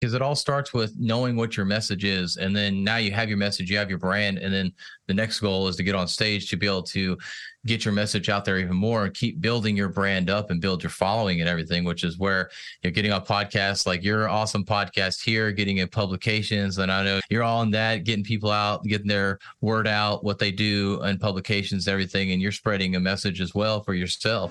because it all starts with knowing what your message is and then now you have your message you have your brand and then the next goal is to get on stage to be able to get your message out there even more and keep building your brand up and build your following and everything which is where you're getting on podcasts like your awesome podcast here getting in publications and i know you're all in that getting people out getting their word out what they do and publications everything and you're spreading a message as well for yourself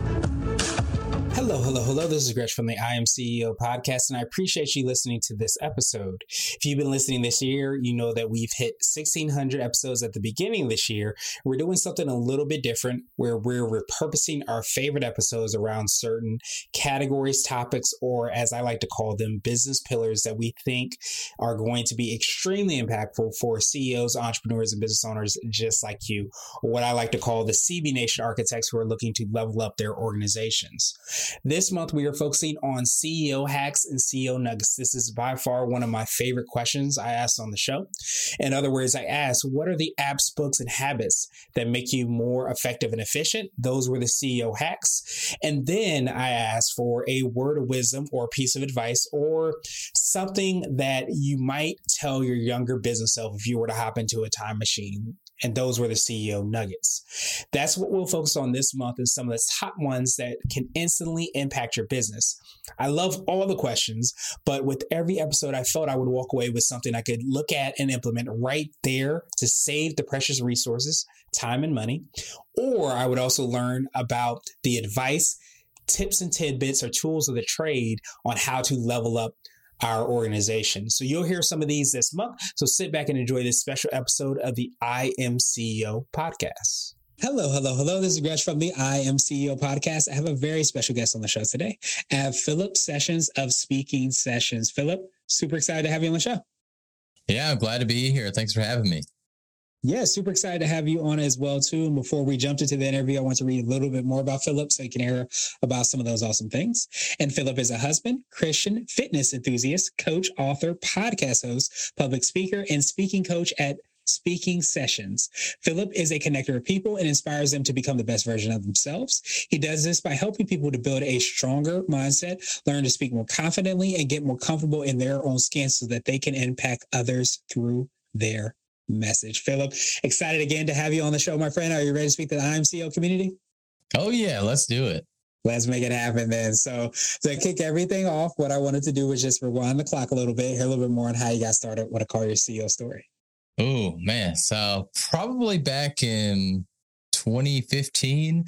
Hello, hello, hello. This is Gresh from the I Am CEO podcast, and I appreciate you listening to this episode. If you've been listening this year, you know that we've hit 1,600 episodes at the beginning of this year. We're doing something a little bit different where we're repurposing our favorite episodes around certain categories, topics, or as I like to call them, business pillars that we think are going to be extremely impactful for CEOs, entrepreneurs, and business owners just like you, or what I like to call the CB Nation architects who are looking to level up their organizations. This month, we are focusing on CEO hacks and CEO nuggets. This is by far one of my favorite questions I asked on the show. In other words, I asked, what are the apps, books, and habits that make you more effective and efficient? Those were the CEO hacks. And then I asked for a word of wisdom or a piece of advice or something that you might tell your younger business self if you were to hop into a time machine and those were the CEO nuggets. That's what we'll focus on this month and some of the top ones that can instantly impact your business. I love all the questions, but with every episode, I felt I would walk away with something I could look at and implement right there to save the precious resources, time, and money. Or I would also learn about the advice, tips, and tidbits or tools of the trade on how to level up our organization. So you'll hear some of these this month. So sit back and enjoy this special episode of the I Am CEO podcast. Hello, hello, hello. This is Gresh from the I Am CEO podcast. I have a very special guest on the show today. I have Philip Sessions of Speaking Sessions. Philip, super excited to have you on the show. Yeah, I'm glad to be here. Thanks for having me. Yeah, super excited to have you on as well too. And before we jump into the interview, I want to read a little bit more about Philip so you can hear about some of those awesome things. And Philip is a husband, Christian, fitness enthusiast, coach, author, podcast host, public speaker, and speaking coach at Speaking Sessions. Philip is a connector of people and inspires them to become the best version of themselves. He does this by helping people to build a stronger mindset, learn to speak more confidently, and get more comfortable in their own skin so that they can impact others through their message. Philip, excited again to have you on the show, my friend. Are you ready to speak to the I Am CEO community? Oh, yeah, let's do it. Let's make it happen then. So, to kick everything off, what I wanted to do was just rewind the clock a little bit, hear a little bit more on how you got started, what I call your CEO story. Oh, man. So, probably back in 2015,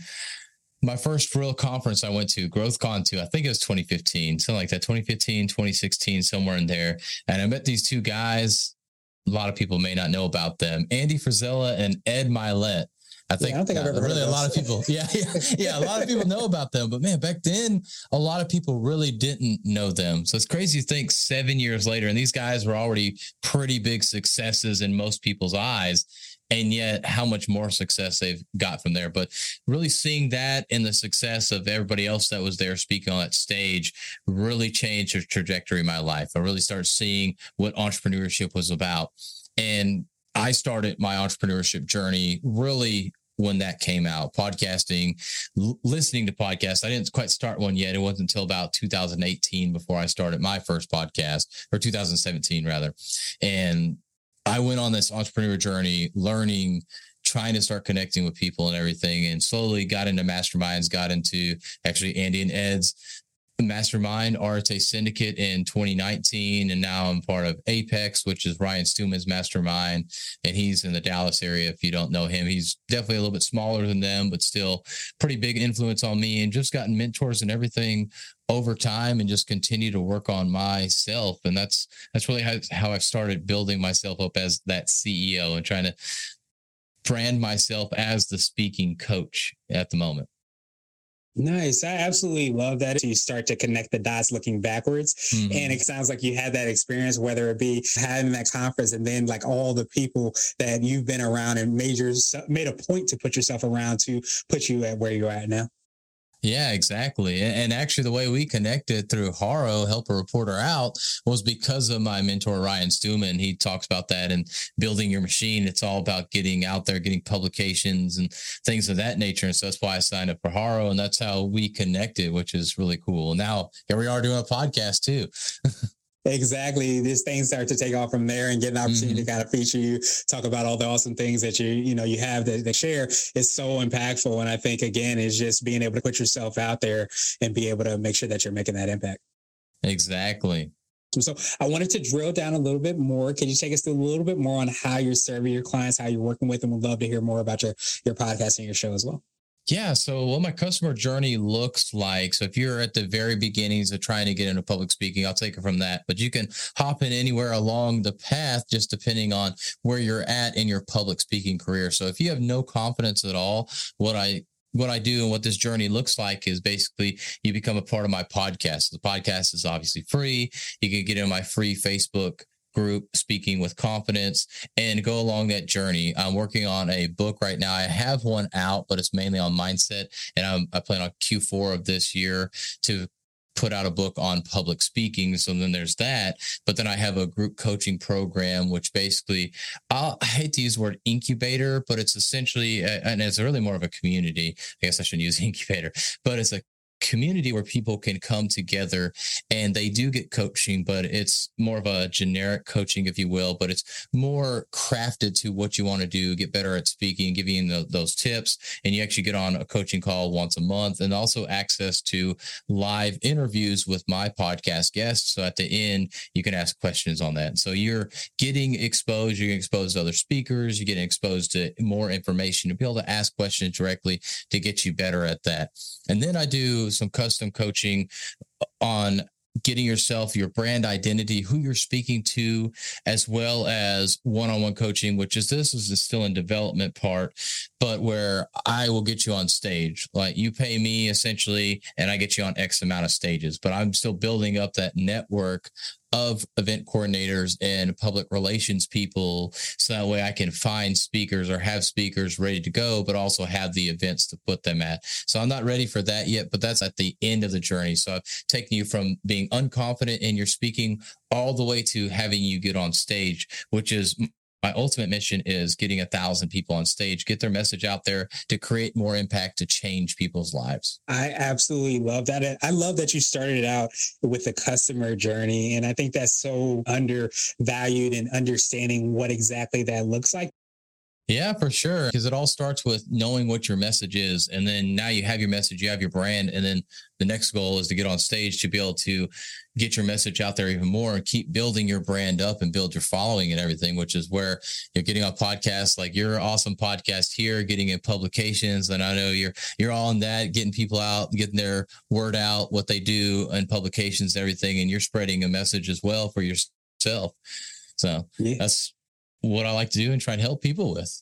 my first real conference I went to, GrowthCon 2, I think it was 2015, something like that, 2015, 2016, somewhere in there. And I met these two guys a lot of people may not know about them. Andy Frisella and Ed Mylett. I think, yeah, I don't think I've uh, ever really a lot of people. Yeah, yeah, yeah. A lot of people know about them, but man, back then a lot of people really didn't know them. So it's crazy to think seven years later, and these guys were already pretty big successes in most people's eyes and yet how much more success they've got from there. But really seeing that and the success of everybody else that was there speaking on that stage really changed the trajectory of my life. I really started seeing what entrepreneurship was about. And I started my entrepreneurship journey really when that came out podcasting l- listening to podcasts i didn't quite start one yet it wasn't until about 2018 before i started my first podcast or 2017 rather and I went on this entrepreneur journey, learning, trying to start connecting with people and everything, and slowly got into masterminds, got into actually Andy and Ed's mastermind, Arete Syndicate in 2019. And now I'm part of Apex, which is Ryan Stewman's mastermind. And he's in the Dallas area. If you don't know him, he's definitely a little bit smaller than them, but still pretty big influence on me and just gotten mentors and everything over time and just continue to work on myself and that's that's really how, how i've started building myself up as that ceo and trying to brand myself as the speaking coach at the moment Nice. I absolutely love that. You start to connect the dots looking backwards. Mm-hmm. And it sounds like you had that experience, whether it be having that conference and then like all the people that you've been around and made, your, made a point to put yourself around to put you at where you're at now. Yeah, exactly. And actually, the way we connected through Haro, Help a Reporter Out, was because of my mentor, Ryan Stewman. He talks about that and building your machine. It's all about getting out there, getting publications and things of that nature. And so that's why I signed up for Haro. And that's how we connected, which is really cool. Now, here we are doing a podcast too. Exactly. This thing start to take off from there and get an opportunity mm-hmm. to kind of feature you, talk about all the awesome things that you, you know, you have that, to share is so impactful. And I think again, is just being able to put yourself out there and be able to make sure that you're making that impact. Exactly. So I wanted to drill down a little bit more. Can you take us through a little bit more on how you're serving your clients, how you're working with them? We'd love to hear more about your, your podcast and your show as well. Yeah. So, what my customer journey looks like. So, if you're at the very beginnings of trying to get into public speaking, I'll take it from that. But you can hop in anywhere along the path, just depending on where you're at in your public speaking career. So, if you have no confidence at all, what I what I do and what this journey looks like is basically you become a part of my podcast. The podcast is obviously free. You can get in my free Facebook group speaking with confidence and go along that journey. I'm working on a book right now. I have one out but it's mainly on mindset and I'm, i plan on q4 of this year to put out a book on public speaking so then there's that. But then i have a group coaching program which basically I'll, i hate to use the word incubator but it's essentially and it's really more of a community. I guess i shouldn't use incubator but it's a community where people can come together and they do get coaching, but it's more of a generic coaching, if you will, but it's more crafted to what you want to do, get better at speaking, giving the, those tips. And you actually get on a coaching call once a month and also access to live interviews with my podcast guests. So at the end, you can ask questions on that. So you're getting exposed, you're exposed to other speakers, you're getting exposed to more information to be able to ask questions directly to get you better at that. And then I do some custom coaching on getting yourself your brand identity, who you're speaking to, as well as one-on-one coaching, which is this is still in development part, but where I will get you on stage. Like you pay me essentially, and I get you on X amount of stages, but I'm still building up that network of event coordinators and public relations people so that way I can find speakers or have speakers ready to go, but also have the events to put them at. So I'm not ready for that yet, but that's at the end of the journey. So I've taken you from being unconfident in your speaking all the way to having you get on stage, which is my ultimate mission is getting a thousand people on stage, get their message out there to create more impact to change people's lives. I absolutely love that. I love that you started out with the customer journey. And I think that's so undervalued and understanding what exactly that looks like. Yeah, for sure. Because it all starts with knowing what your message is. And then now you have your message, you have your brand. And then the next goal is to get on stage to be able to get your message out there even more and keep building your brand up and build your following and everything, which is where you're getting on podcasts like your awesome podcast here, getting in publications. And I know you're you're on that, getting people out, getting their word out, what they do and publications, everything, and you're spreading a message as well for yourself. So yeah. that's what I like to do and try to help people with.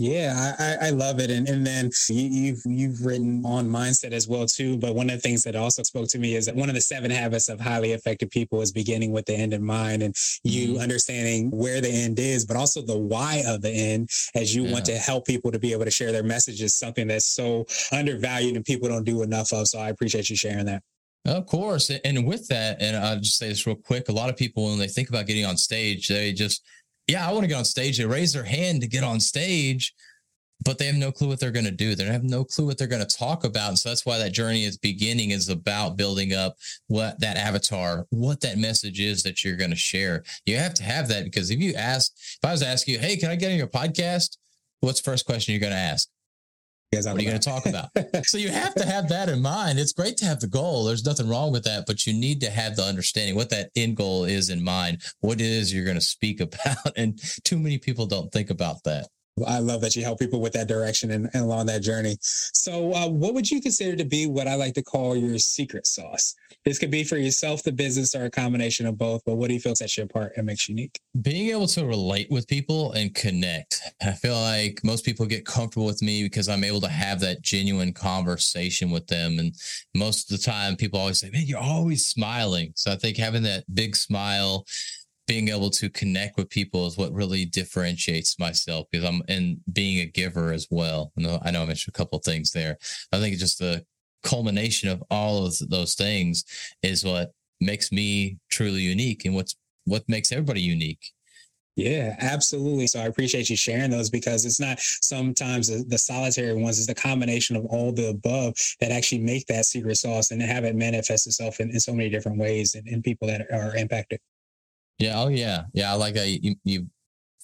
Yeah, I, I love it, and and then you, have you've written on mindset as well too. But one of the things that also spoke to me is that one of the seven habits of highly effective people is beginning with the end in mind, and you mm-hmm. understanding where the end is, but also the why of the end, as you yeah. want to help people to be able to share their messages. Something that's so undervalued and people don't do enough of. So I appreciate you sharing that. Of course, and with that, and I'll just say this real quick: a lot of people when they think about getting on stage, they just yeah, I want to get on stage. They raise their hand to get on stage, but they have no clue what they're going to do. They have no clue what they're going to talk about. And so that's why that journey is beginning is about building up what that avatar, what that message is that you're going to share. You have to have that because if you ask, if I was to ask you, hey, can I get on your podcast? What's the first question you're going to ask? What are you going to talk about? so you have to have that in mind. It's great to have the goal. There's nothing wrong with that, but you need to have the understanding what that end goal is in mind, what it is you're going to speak about. And too many people don't think about that. I love that you help people with that direction and, and along that journey. So, uh, what would you consider to be what I like to call your secret sauce? This could be for yourself, the business, or a combination of both. But what do you feel sets you apart and makes you unique? Being able to relate with people and connect. I feel like most people get comfortable with me because I'm able to have that genuine conversation with them. And most of the time, people always say, Man, you're always smiling. So I think having that big smile, being able to connect with people is what really differentiates myself because I'm and being a giver as well. I know I, mentioned a couple things there. I think just the culmination of all of those things is what makes me truly unique and what's what makes everybody unique. Yeah, absolutely. So I appreciate you sharing those because it's not sometimes the, the, solitary ones, it's the combination of all the above that actually make that secret sauce and have it manifest itself in, in so many different ways and, in people that are impacted. Yeah. Oh, yeah. Yeah. I like how you, you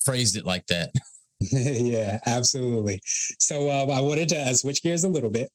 phrased it like that. yeah, absolutely. So uh, I wanted to uh, switch gears a little bit,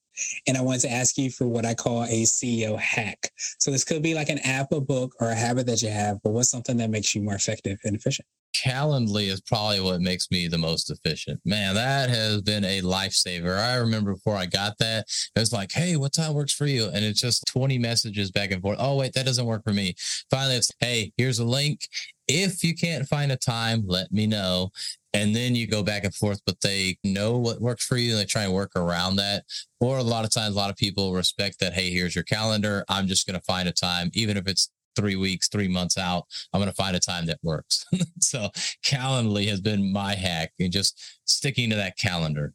and I wanted to ask you for what I call a CEO hack. So this could be like an app, a book, or a habit that you have, but what's something that makes you more effective and efficient? Calendly is probably what makes me the most efficient. Man, that has been a lifesaver. I remember before I got that, it was like, hey, what time works for you? And it's just 20 messages back and forth. Oh, wait, that doesn't work for me. Finally, it's, hey, here's a link. If you can't find a time, let me know. And then you go back and forth, but they know what works for you and they try and work around that. Or a lot of times, a lot of people respect that, hey, here's your calendar. I'm just going to find a time, even if it's three weeks, three months out, I'm going to find a time that works. so Calendly has been my hack and just sticking to that calendar.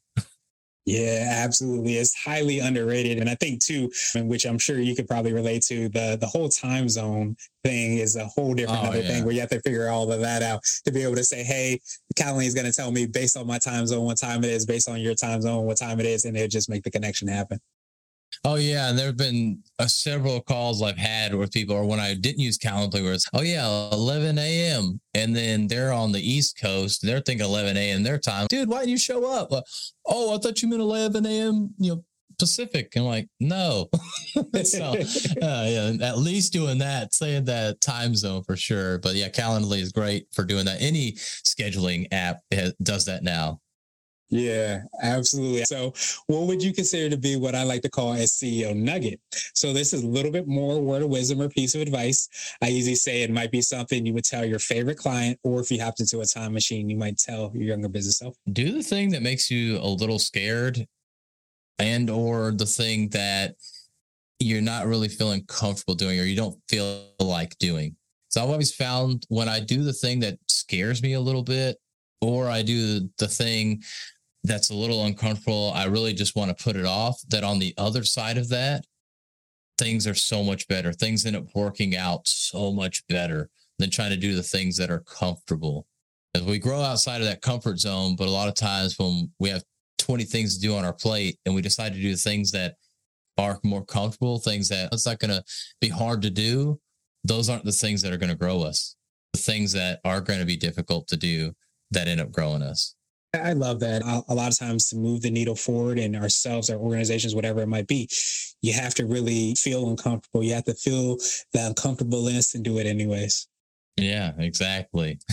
Yeah, absolutely. It's highly underrated. And I think too, in which I'm sure you could probably relate to, the the whole time zone thing is a whole different oh, other yeah. thing where you have to figure all of that out to be able to say, hey, Calendly is going to tell me based on my time zone what time it is, based on your time zone what time it is, and it just make the connection happen. Oh yeah, and there have been uh, several calls I've had with people, or when I didn't use Calendly, where it's oh yeah, 11 a.m. and then they're on the East Coast, they're thinking 11 a.m. their time. Dude, why didn't you show up? Like, oh, I thought you meant 11 a.m. You know, Pacific. And I'm like, no. so uh, yeah, at least doing that, saying that time zone for sure. But yeah, Calendly is great for doing that. Any scheduling app does that now. Yeah, absolutely. So, what would you consider to be what I like to call a CEO nugget? So, this is a little bit more word of wisdom or piece of advice. I usually say it might be something you would tell your favorite client, or if you hopped into a time machine, you might tell your younger business self. Do the thing that makes you a little scared, and or the thing that you're not really feeling comfortable doing, or you don't feel like doing. So, I've always found when I do the thing that scares me a little bit, or I do the thing that's a little uncomfortable. I really just want to put it off. That on the other side of that, things are so much better. Things end up working out so much better than trying to do the things that are comfortable. As we grow outside of that comfort zone, but a lot of times when we have 20 things to do on our plate and we decide to do things that are more comfortable, things that it's not going to be hard to do, those aren't the things that are going to grow us. The things that are going to be difficult to do that end up growing us. I love that. A lot of times to move the needle forward in ourselves, our organizations, whatever it might be, you have to really feel uncomfortable. You have to feel the uncomfortableness and do it anyways. Yeah, exactly.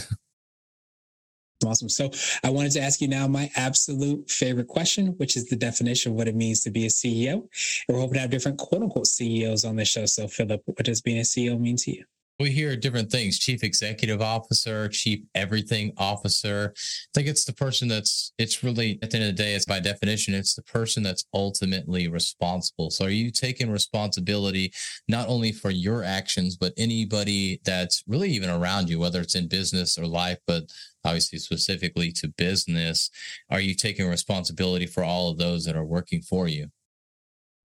Awesome. So I wanted to ask you now my absolute favorite question, which is the definition of what it means to be a CEO. And we're hoping to have different quote unquote CEOs on the show. So Philip, what does being a CEO mean to you? We hear different things. Chief executive officer chief everything officer. I think it's the person that's it's really at the end of the day it's by definition it's the person that's ultimately responsible. So are you taking responsibility not only for your actions but anybody that's really even around you whether it's in business or life but obviously specifically to business? Are you taking responsibility for all of those that are working for you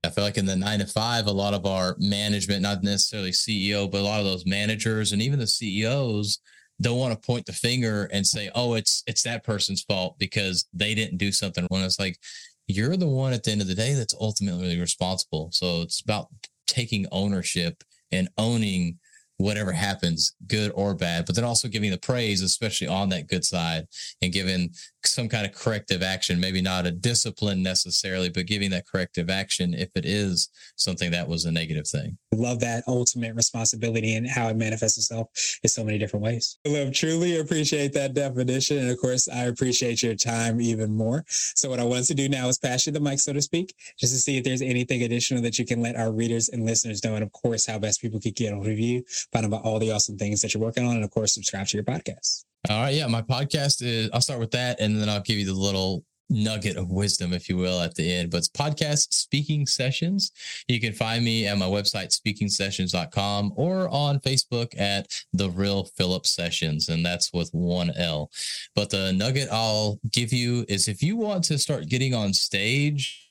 I feel like in the nine to five, a lot of our management, not necessarily CEO, but a lot of those managers and even the CEOs don't want to point the finger and say, "Oh, it's it's that person's fault because they didn't do something." When it's like you're the one at the end of the day that's ultimately responsible. So it's about taking ownership and owning whatever happens, good or bad, but then also giving the praise, especially on that good side, and giving some kind of corrective action, maybe not a discipline necessarily, but giving that corrective action if it is something that was a negative thing. Love that ultimate responsibility and how it manifests itself in so many different ways. Love, truly appreciate that definition. And of course, I appreciate your time even more. So, what I want to do now is pass you the mic, so to speak, just to see if there's anything additional that you can let our readers and listeners know. And of course, how best people could get a review, find out about all the awesome things that you're working on, and of course, subscribe to your podcast. All right. Yeah. My podcast is, I'll start with that and then I'll give you the little nugget of wisdom, if you will, at the end. But it's podcast speaking sessions. You can find me at my website, speakingsessions.com, or on Facebook at The Real Philip Sessions. And that's with one L. But the nugget I'll give you is if you want to start getting on stage,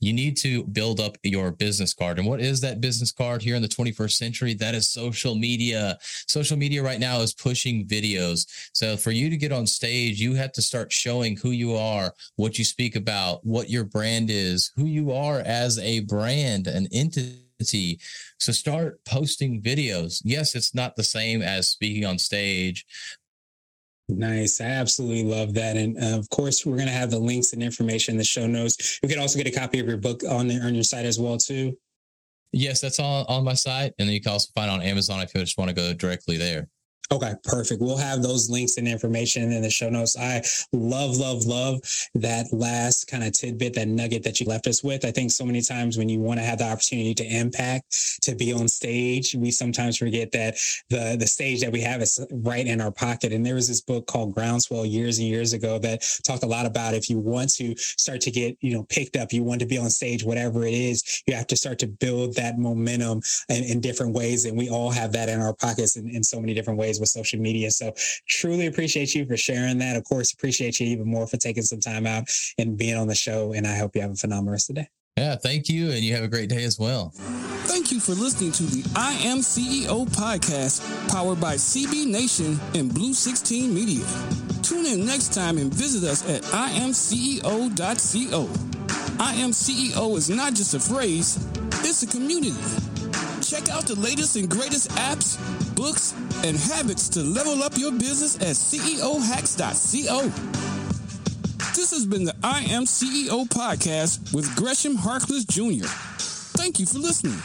you need to build up your business card. And what is that business card here in the 21st century? That is social media. Social media right now is pushing videos. So for you to get on stage, you have to start showing who you are, what you speak about, what your brand is, who you are as a brand, an entity. So start posting videos. Yes, it's not the same as speaking on stage, Nice. I absolutely love that. And uh, of course, we're going to have the links and information in the show notes. You can also get a copy of your book on, the, on your site as well, too. Yes, that's all on my site. And then you can also find it on Amazon if you just want to go directly there. Okay, perfect. We'll have those links and information in the show notes. I love, love, love that last kind of tidbit, that nugget that you left us with. I think so many times when you want to have the opportunity to impact, to be on stage, we sometimes forget that the the stage that we have is right in our pocket. And there was this book called Groundswell years and years ago that talked a lot about if you want to start to get, you know, picked up, you want to be on stage, whatever it is, you have to start to build that momentum in, in different ways. And we all have that in our pockets in, in so many different ways with social media. So truly appreciate you for sharing that. Of course, appreciate you even more for taking some time out and being on the show. And I hope you have a phenomenal rest of the day. Yeah, thank you. And you have a great day as well. Thank you for listening to the I Am CEO podcast, powered by CB Nation and Blue 16 Media. Tune in next time and visit us at imceo.co. I Am CEO is not just a phrase, it's a community. Check out the latest and greatest apps, books, and habits to level up your business at ceohacks.co. This has been the I Am CEO podcast with Gresham Harkless Jr. Thank you for listening.